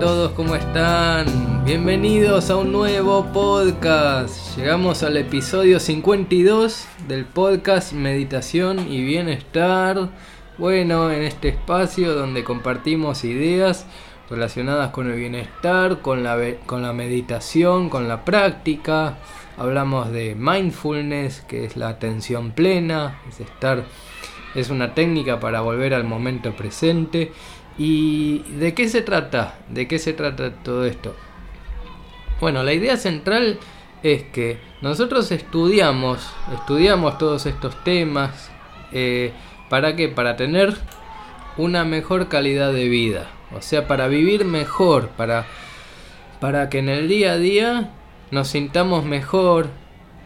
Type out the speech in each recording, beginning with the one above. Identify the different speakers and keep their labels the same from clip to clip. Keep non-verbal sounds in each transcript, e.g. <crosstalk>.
Speaker 1: todos, ¿cómo están? Bienvenidos a un nuevo podcast. Llegamos al episodio 52 del podcast Meditación y Bienestar. Bueno, en este espacio donde compartimos ideas relacionadas con el bienestar, con la, con la meditación, con la práctica. Hablamos de mindfulness, que es la atención plena, es estar es una técnica para volver al momento presente. ¿Y de qué se trata? ¿De qué se trata todo esto? Bueno, la idea central es que nosotros estudiamos, estudiamos todos estos temas, eh, ¿para qué? Para tener una mejor calidad de vida, o sea, para vivir mejor, para, para que en el día a día nos sintamos mejor,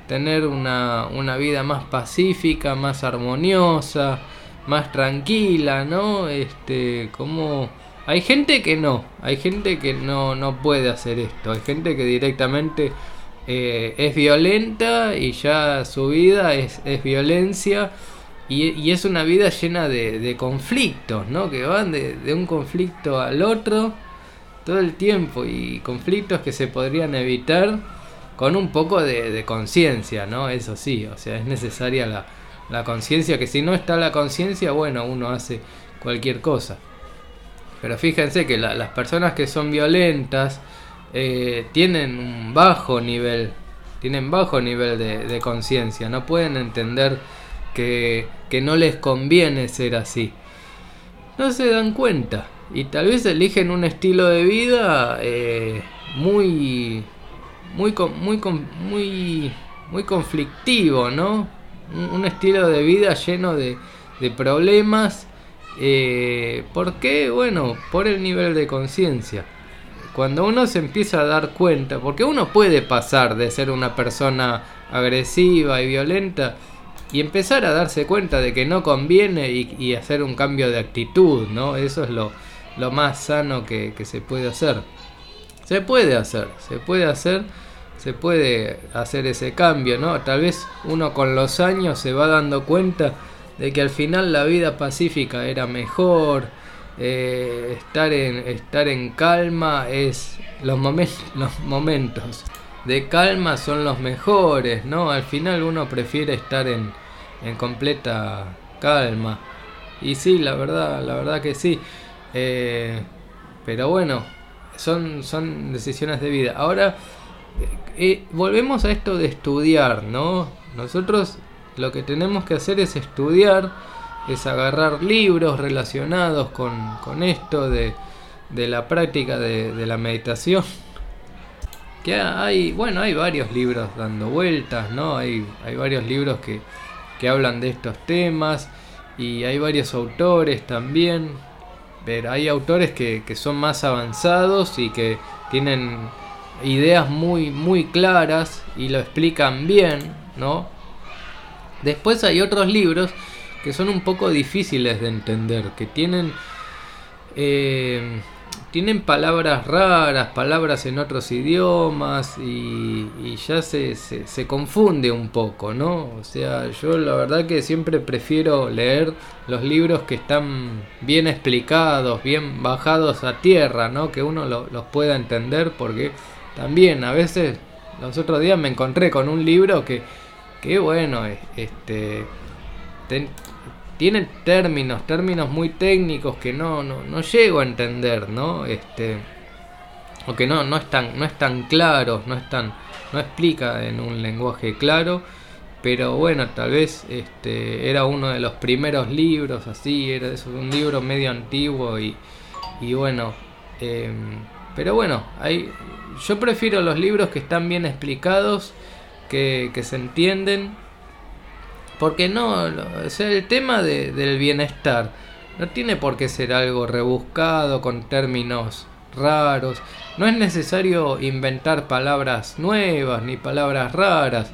Speaker 1: tener una, una vida más pacífica, más armoniosa, más tranquila, ¿no? Este, como hay gente que no, hay gente que no, no puede hacer esto, hay gente que directamente eh, es violenta y ya su vida es, es violencia y, y, es una vida llena de, de conflictos, ¿no? Que van de, de, un conflicto al otro todo el tiempo y conflictos que se podrían evitar con un poco de, de conciencia, ¿no? Eso sí, o sea, es necesaria la, la conciencia, que si no está la conciencia, bueno, uno hace cualquier cosa. Pero fíjense que las personas que son violentas eh, tienen un bajo nivel, tienen bajo nivel de, de conciencia, no pueden entender que, que no les conviene ser así. No se dan cuenta y tal vez eligen un estilo de vida eh, muy, muy, muy, muy, muy conflictivo, ¿no? Un estilo de vida lleno de, de problemas. Eh, ¿Por qué? Bueno, por el nivel de conciencia. Cuando uno se empieza a dar cuenta, porque uno puede pasar de ser una persona agresiva y violenta y empezar a darse cuenta de que no conviene y, hacer un cambio de actitud, ¿no? Eso es lo, lo más sano que, que se puede hacer. Se puede hacer, se puede hacer se puede hacer ese cambio, ¿no? Tal vez uno con los años se va dando cuenta de que al final la vida pacífica era mejor, eh, estar, en, estar en calma es los, <laughs> los momentos de calma son los mejores, ¿no? Al final uno prefiere estar en, en completa calma. Y sí, la verdad, la verdad que sí. Eh, pero bueno, son, son decisiones de vida. Ahora volvemos a esto de estudiar, ¿no? Nosotros lo que tenemos que hacer es estudiar, es agarrar libros relacionados con, con esto de, de, la práctica de, de, la meditación. <laughs> Que hay, bueno, hay varios libros dando vueltas, ¿no? Hay, hay varios libros que, que hablan de estos temas y hay varios autores también. Pero hay autores que, que son más avanzados y que tienen ideas muy, muy claras y lo explican bien, ¿no? Después hay otros libros que son un poco difíciles de entender, que tienen, eh, tienen palabras raras, palabras en otros idiomas y, ya se, se, se, confunde un poco, ¿no? O sea, yo la verdad que siempre prefiero leer los libros que están bien explicados, bien bajados a tierra, ¿no? Que uno lo, los pueda entender porque también a veces los otros días me encontré con un libro que, bueno, este, tiene términos, términos muy técnicos que no, no, no llego a entender, ¿no? Este, o que no, no, están, no están claros, no, están, no explica en un lenguaje claro, pero bueno, tal vez este, era uno de los primeros libros, así, era un libro medio antiguo y, y bueno, eh, pero bueno, hay, yo prefiero los libros que están bien explicados, que, se entienden. Porque no, sea, el tema de, del bienestar no tiene por qué ser algo rebuscado con términos raros. No es necesario inventar palabras nuevas ni palabras raras.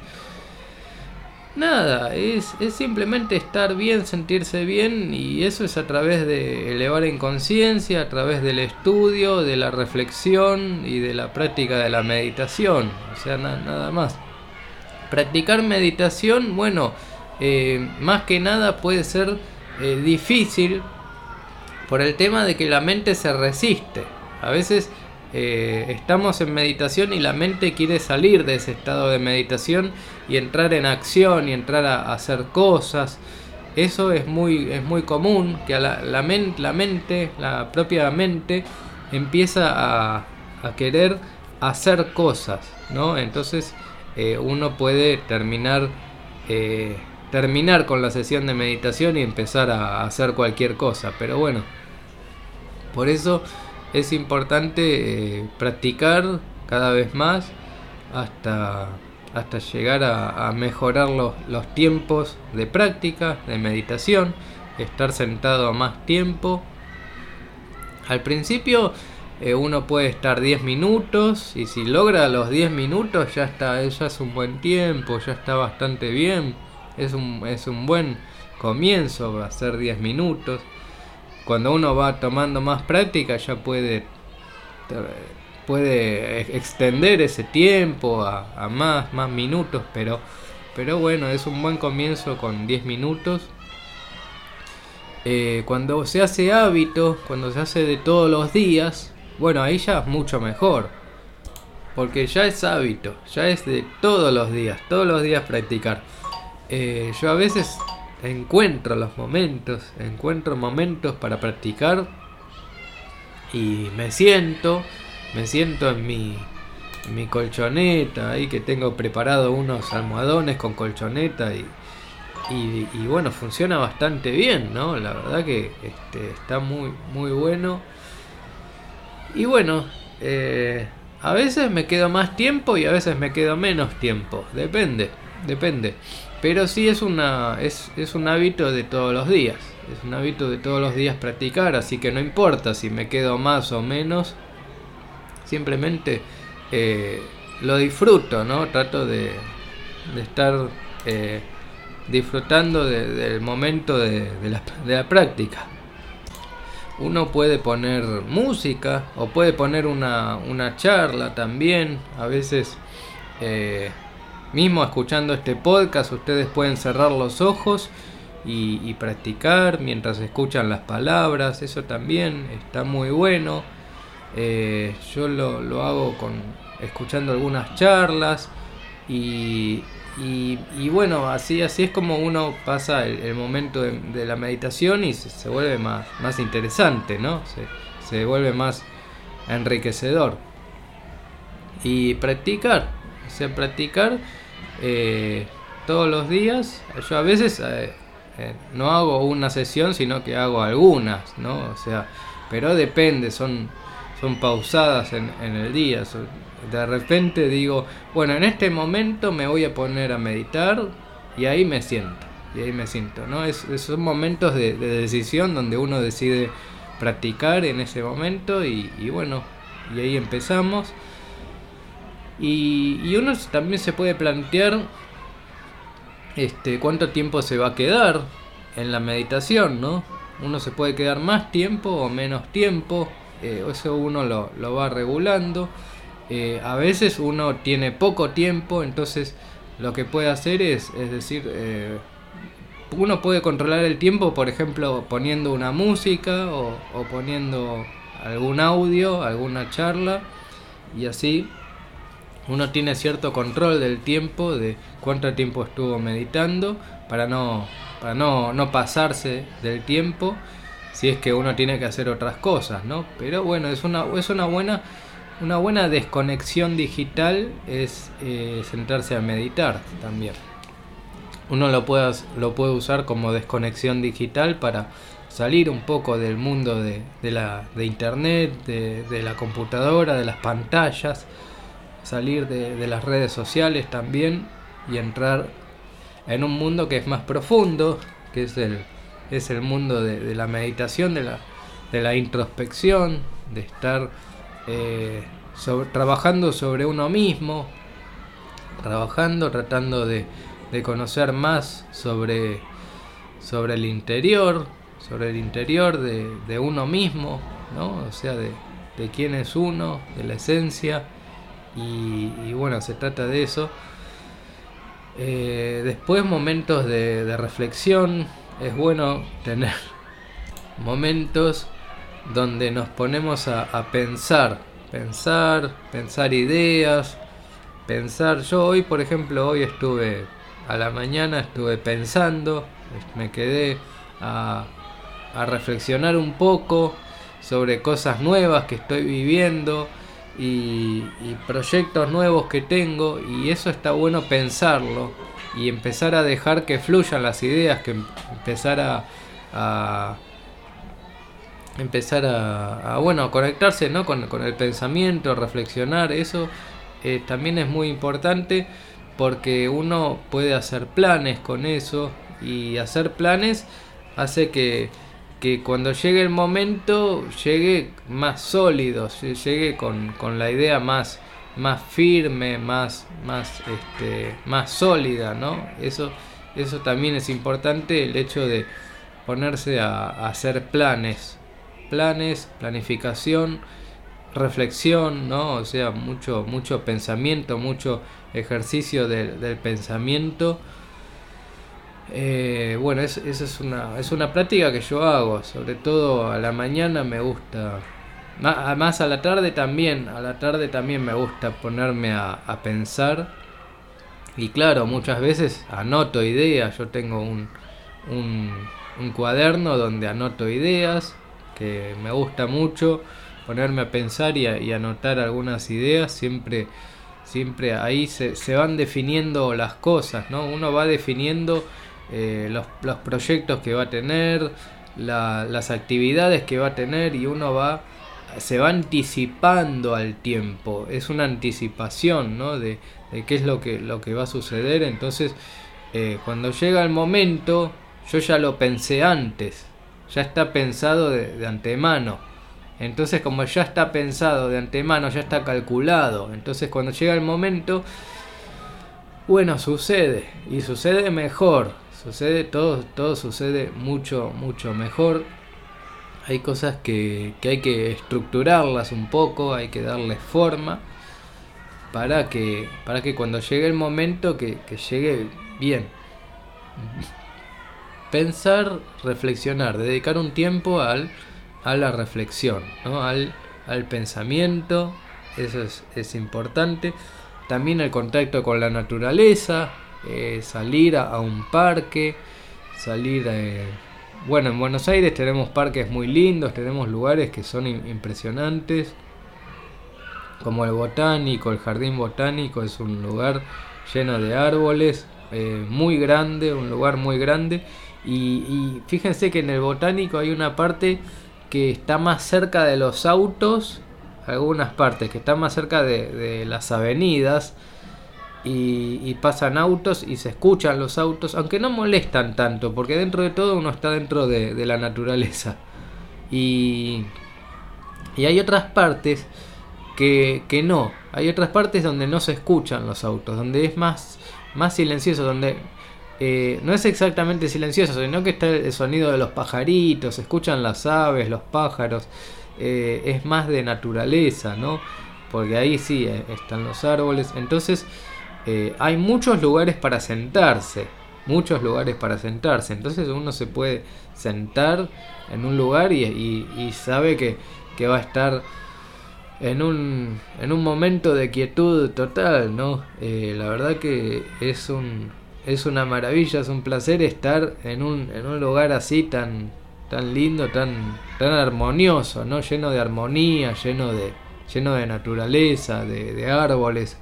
Speaker 1: Nada, es, es simplemente estar bien, sentirse bien y eso es a través de elevar en conciencia, a través del estudio, de la reflexión y de la práctica de la meditación, o sea, na nada más. Practicar meditación, bueno, eh, más que nada puede ser eh, difícil por el tema de que la mente se resiste. A veces eh, estamos en meditación y la mente quiere salir de ese estado de meditación y entrar en acción y entrar a, hacer cosas. Eso es muy, es muy común, que la, la, la mente, la propia mente, empieza a, querer hacer cosas, ¿no? Entonces eh, uno puede terminar, eh, terminar con la sesión de meditación y empezar a hacer cualquier cosa, pero bueno, por eso es importante eh, practicar cada vez más hasta, hasta llegar a, mejorar los, los, tiempos de práctica, de meditación, estar sentado más tiempo. Al principio eh, uno puede estar 10 minutos y si logra los 10 minutos ya está, ya es un buen tiempo, ya está bastante bien, es un, es un buen comienzo hacer 10 minutos cuando uno va tomando más práctica ya puede puede extender ese tiempo a, más, más minutos, pero, pero bueno, es un buen comienzo con 10 minutos. Eh, cuando se hace hábito, cuando se hace de todos los días, bueno, ahí ya es mucho mejor. Porque ya es hábito, ya es de todos los días, todos los días practicar. Eh, yo a veces encuentro los momentos, encuentro momentos para practicar y me siento, me siento en mi, mi colchoneta, ahí que tengo preparado unos almohadones con colchoneta y, y, bueno, funciona bastante bien, ¿no? La verdad que este, está muy, muy bueno. Y bueno, eh, a veces me quedo más tiempo y a veces me quedo menos tiempo, depende, depende. Pero sí es, una, es, es un hábito de todos los días. Es un hábito de todos los días practicar, así que no importa si me quedo más o menos. Simplemente eh, lo disfruto, ¿no? Trato de, de estar eh, disfrutando del momento de, la, de, la, práctica. Uno puede poner música o puede poner una, una charla también. A veces eh, Mismo escuchando este podcast, ustedes pueden cerrar los ojos y, practicar mientras escuchan las palabras. Eso también está muy bueno. Eh, yo lo, hago con escuchando algunas charlas y, y, bueno, así, así es como uno pasa el, momento de, la meditación y se, vuelve más, más interesante, ¿no? Se, se vuelve más enriquecedor. Y practicar, o sea, practicar eh, todos los días. Yo a veces eh, eh, no hago una sesión, sino que hago algunas, ¿no? O sea, pero depende, son, son pausadas en, el día. De repente digo, bueno, en este momento me voy a poner a meditar y ahí me siento. Y ahí me siento, ¿no? Es, son momentos de, decisión donde uno decide practicar en ese momento y, y bueno, y ahí empezamos. Y, uno también se puede plantear este, cuánto tiempo se va a quedar en la meditación, ¿no? Uno se puede quedar más tiempo o menos tiempo, eh, eso uno lo, va regulando. Eh, a veces uno tiene poco tiempo, entonces lo que puede hacer es, es decir, eh, uno puede controlar el tiempo, por ejemplo, poniendo una música o poniendo algún audio, alguna charla, y así uno tiene cierto control del tiempo, de cuánto tiempo estuvo meditando, para no, para no, no pasarse del tiempo, si es que uno tiene que hacer otras cosas, ¿no? Pero bueno, es una, es una buena, una buena desconexión digital es eh, sentarse a meditar también. Uno lo puede, lo puede usar como desconexión digital para salir un poco del mundo de, de la, de internet, de, de la computadora, de las pantallas salir de, las redes sociales también y entrar en un mundo que es más profundo, que es el, es el mundo de, la meditación, de la, de la introspección, de estar eh, trabajando sobre uno mismo, trabajando, tratando de, conocer más sobre, sobre el interior, sobre el interior de, uno mismo, ¿no? o sea, de, de quién es uno, de la esencia y, bueno, se trata de eso. Eh, después momentos de, reflexión. Es bueno tener <laughs> momentos donde nos ponemos a, pensar pensar, pensar ideas, pensar. Yo hoy, por ejemplo, hoy estuve a la mañana, estuve pensando, me quedé a, reflexionar un poco sobre cosas nuevas que estoy viviendo y, proyectos nuevos que tengo y eso está bueno pensarlo y empezar a dejar que fluyan las ideas, que empezar a empezar a, bueno, conectarse ¿no? con, el pensamiento, reflexionar, eso eh, también es muy importante porque uno puede hacer planes con eso y hacer planes hace que, que cuando llegue el momento llegue más sólido, llegue con, con la idea más, más firme, más, más, este, más sólida, ¿no? Eso, eso también es importante, el hecho de ponerse a hacer planes planes, planificación, reflexión, ¿no? O sea, mucho, mucho pensamiento, mucho ejercicio del pensamiento. Eh, bueno, esa es, una, es una práctica que yo hago, sobre todo a la mañana me gusta, más a la tarde también, a la tarde también me gusta ponerme a, pensar. Y claro, muchas veces anoto ideas, yo tengo un, un, un cuaderno donde anoto ideas, que me gusta mucho ponerme a pensar y, a, anotar algunas ideas, siempre, siempre ahí se, se, van definiendo las cosas, ¿no? Uno va definiendo eh, los, los, proyectos que va a tener, las actividades que va a tener y uno va se va anticipando al tiempo, es una anticipación ¿no? de, de qué es lo que, lo que va a suceder, entonces eh, cuando llega el momento, yo ya lo pensé antes, ya está pensado de, antemano. Entonces como ya está pensado de antemano, ya está calculado. Entonces cuando llega el momento, bueno, sucede. Y sucede mejor. Sucede, todo, todo sucede mucho, mucho mejor. Hay cosas que, que hay que estructurarlas un poco, hay que darles forma. Para que, para que cuando llegue el momento que, que llegue bien pensar, reflexionar, dedicar un tiempo al, a la reflexión, ¿no? al, al pensamiento, eso es, es, importante. También el contacto con la naturaleza, eh, salir a, un parque, salir... Eh, bueno, en Buenos Aires tenemos parques muy lindos, tenemos lugares que son impresionantes, como el botánico, el jardín botánico es un lugar lleno de árboles, eh, muy grande, un lugar muy grande y, fíjense que en el botánico hay una parte que está más cerca de los autos, algunas partes que están más cerca de, las avenidas y, pasan autos y se escuchan los autos, aunque no molestan tanto, porque dentro de todo uno está dentro de, la naturaleza. Y, y hay otras partes que, que, no, hay otras partes donde no se escuchan los autos, donde es más, más silencioso, donde eh, no es exactamente silencioso, sino que está el sonido de los pajaritos, se escuchan las aves, los pájaros, eh, es más de naturaleza, ¿no? Porque ahí sí eh, están los árboles, entonces hay muchos lugares para sentarse, muchos lugares para sentarse, entonces uno se puede sentar en un lugar y, sabe que, que, va a estar en un, en un momento de quietud total, ¿no? la verdad que es un, es una maravilla, es un placer estar en un, en un lugar así tan, tan lindo, tan, tan armonioso, ¿no? Lleno de armonía, lleno de, lleno de naturaleza, de, árboles.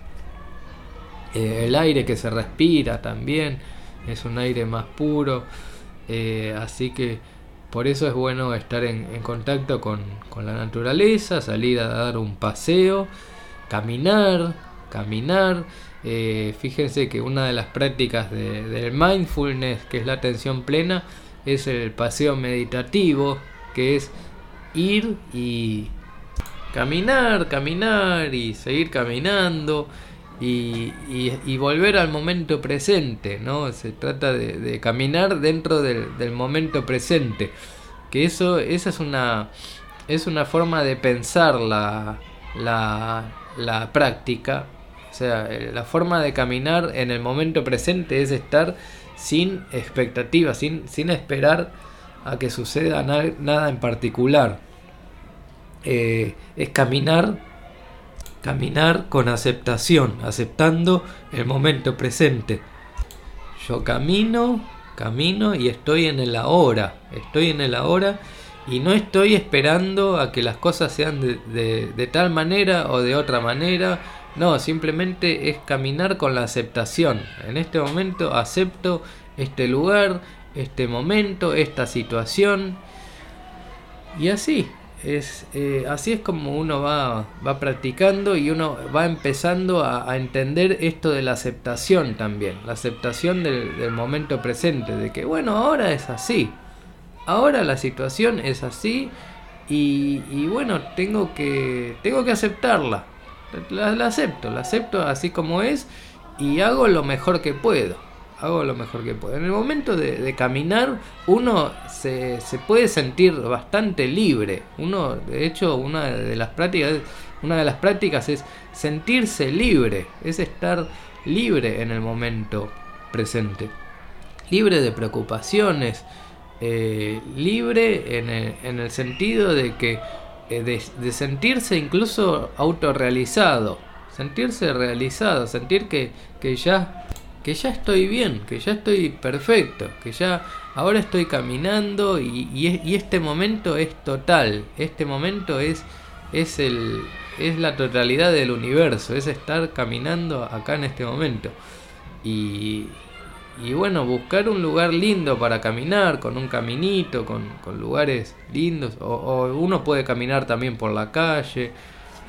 Speaker 1: Eh, el aire que se respira también es un aire más puro. Eh, así que por eso es bueno estar en, contacto con, con, la naturaleza, salir a dar un paseo, caminar, caminar. Eh, fíjense que una de las prácticas del mindfulness, que es la atención plena, es el paseo meditativo, que es ir y caminar, caminar y seguir caminando y, volver al momento presente, ¿no? Se trata de, caminar dentro del, momento presente, que eso, esa es una, es una forma de pensar la, la, la práctica o sea, eh, la forma de caminar en el momento presente es estar sin expectativas, sin, sin esperar a que suceda nada en particular. Eh, es caminar caminar con aceptación, aceptando el momento presente. Yo camino, camino y estoy en el ahora, estoy en el ahora y no estoy esperando a que las cosas sean de, de tal manera o de otra manera. No, simplemente es caminar con la aceptación. En este momento acepto este lugar, este momento, esta situación. Y así, es, eh, así es como uno va, va, practicando y uno va empezando a, entender esto de la aceptación también, la aceptación del, momento presente, de que bueno, ahora es así, ahora la situación es así y, bueno, tengo que, tengo que aceptarla, la acepto, la acepto así como es y hago lo mejor que puedo hago lo mejor que puedo. En el momento de, caminar, uno se, se, puede sentir bastante libre. Uno, de hecho, una de las prácticas, una de las prácticas es sentirse libre, es estar libre en el momento presente, libre de preocupaciones, eh, libre en el, en el, sentido de que eh, de, de sentirse incluso autorrealizado, sentirse realizado, sentir que, que ya que ya estoy bien, que ya estoy perfecto, que ya ahora estoy caminando y, este momento es total, este momento es, es, el, es la totalidad del universo, es estar caminando acá en este momento. Y, y bueno, buscar un lugar lindo para caminar, con un caminito, con, lugares lindos, o, uno puede caminar también por la calle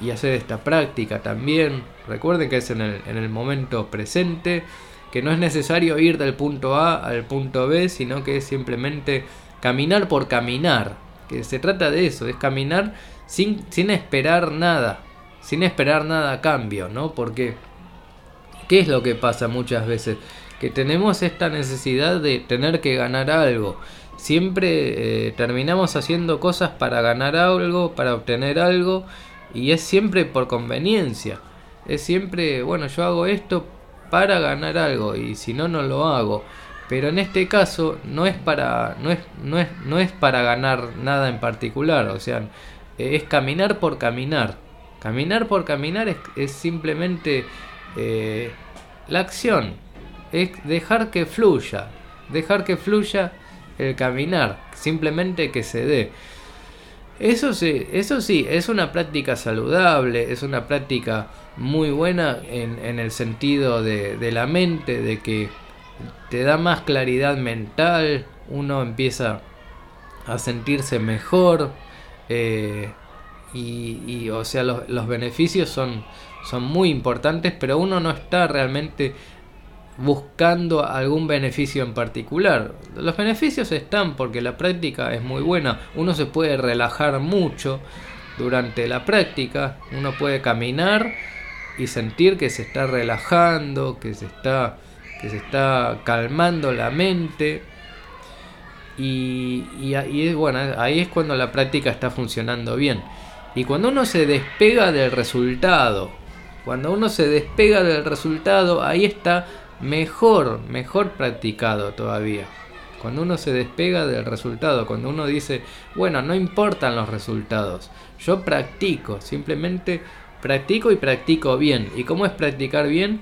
Speaker 1: y hacer esta práctica también. Recuerden que es en el, en el momento presente que no es necesario ir del punto A al punto B, sino que es simplemente caminar por caminar, que se trata de eso, es caminar sin, sin esperar nada, sin esperar nada a cambio, ¿no? Porque, ¿qué es lo que pasa muchas veces? Que tenemos esta necesidad de tener que ganar algo. Siempre eh, terminamos haciendo cosas para ganar algo, para obtener algo, y es siempre por conveniencia. Es siempre, bueno, yo hago esto para ganar algo y si no no lo hago. Pero en este caso no es para no es no es no es para ganar nada en particular, o sea, es caminar por caminar. Caminar por caminar es, simplemente eh, la acción, es dejar que fluya, dejar que fluya el caminar, simplemente que se dé. Eso sí, eso sí, es una práctica saludable, es una práctica muy buena en, en el sentido de, de, la mente, de que te da más claridad mental, uno empieza a sentirse mejor eh, y, y, o sea los, los beneficios son, son muy importantes, pero uno no está realmente buscando algún beneficio en particular. Los beneficios están porque la práctica es muy buena, uno se puede relajar mucho durante la práctica, uno puede caminar y sentir que se está relajando, que se está, que se está calmando la mente. Y, y, bueno, ahí es cuando la práctica está funcionando bien. Y cuando uno se despega del resultado, cuando uno se despega del resultado, ahí está mejor, mejor practicado todavía. Cuando uno se despega del resultado, cuando uno dice, bueno, no importan los resultados, yo practico, simplemente practico y practico bien. ¿Y cómo es practicar bien?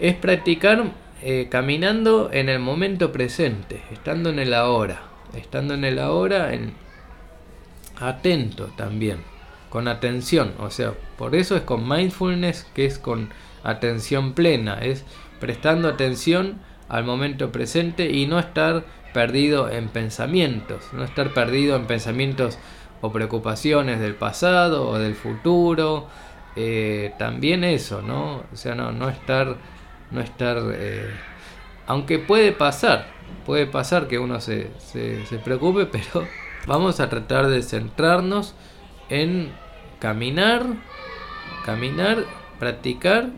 Speaker 1: Es practicar eh, caminando en el momento presente, estando en el ahora, estando en el ahora, en atento también, con atención, o sea, por eso es con mindfulness, que es con atención plena, es prestando atención al momento presente y no estar perdido en pensamientos, no estar perdido en pensamientos o preocupaciones del pasado o del futuro, eh, también eso, ¿no? O sea, no, no estar, no estar, eh, aunque puede pasar, puede pasar que uno se, se, se preocupe, <laughs> pero vamos a tratar de centrarnos en caminar, caminar, practicar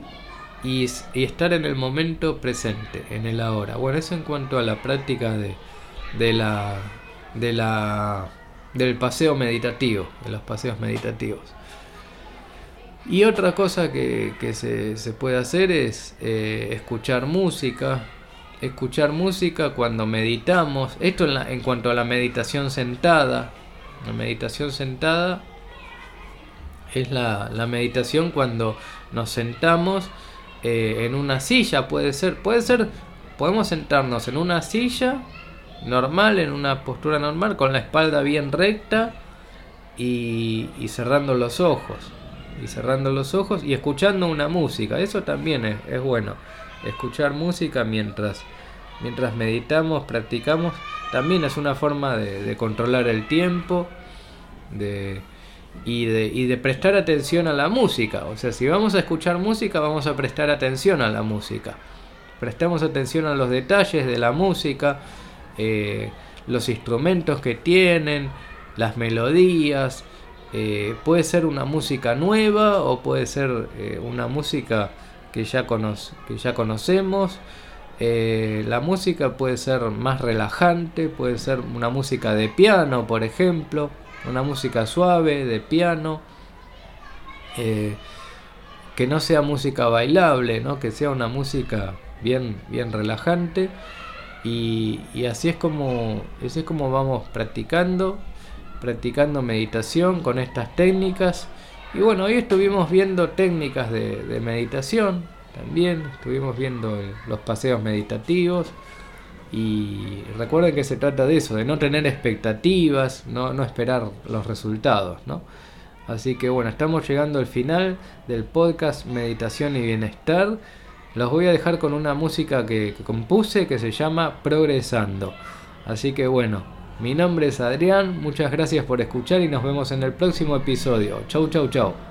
Speaker 1: y, estar en el momento presente, en el ahora. Bueno, eso en cuanto a la práctica de, de la, de la, del paseo meditativo, de los paseos meditativos. Y otra cosa que, se, puede hacer es eh, escuchar música. Escuchar música cuando meditamos. Esto en, en cuanto a la meditación sentada. La meditación sentada es la, meditación cuando nos sentamos eh, en una silla, puede ser, puede ser, podemos sentarnos en una silla normal, en una postura normal, con la espalda bien recta y, cerrando los ojos. Y cerrando los ojos y escuchando una música. Eso también es, bueno. Escuchar música mientras, mientras meditamos, practicamos, también es una forma de, controlar el tiempo de, y, de, y de prestar atención a la música. O sea, si vamos a escuchar música, vamos a prestar atención a la música. Prestamos atención a los detalles de la música, eh, los instrumentos que tienen, las melodías. Eh, puede ser una música nueva o puede ser eh, una música que ya, que ya conocemos. la música puede ser más relajante, puede ser una música de piano, por ejemplo, una música suave de piano, que no sea música bailable, ¿no? que sea una música bien, bien relajante. Y, así es como así es como vamos practicando, practicando meditación con estas técnicas. Y bueno, hoy estuvimos viendo técnicas de, meditación también, estuvimos viendo los paseos meditativos. Y recuerden que se trata de eso, de no tener expectativas, no, no esperar los resultados, ¿no? Así que bueno, estamos llegando al final del podcast Meditación y Bienestar. Los voy a dejar con una música que, compuse que se llama Progresando. Así que bueno, mi nombre es Adrián, muchas gracias por escuchar y nos vemos en el próximo episodio. Chau, chau, chau.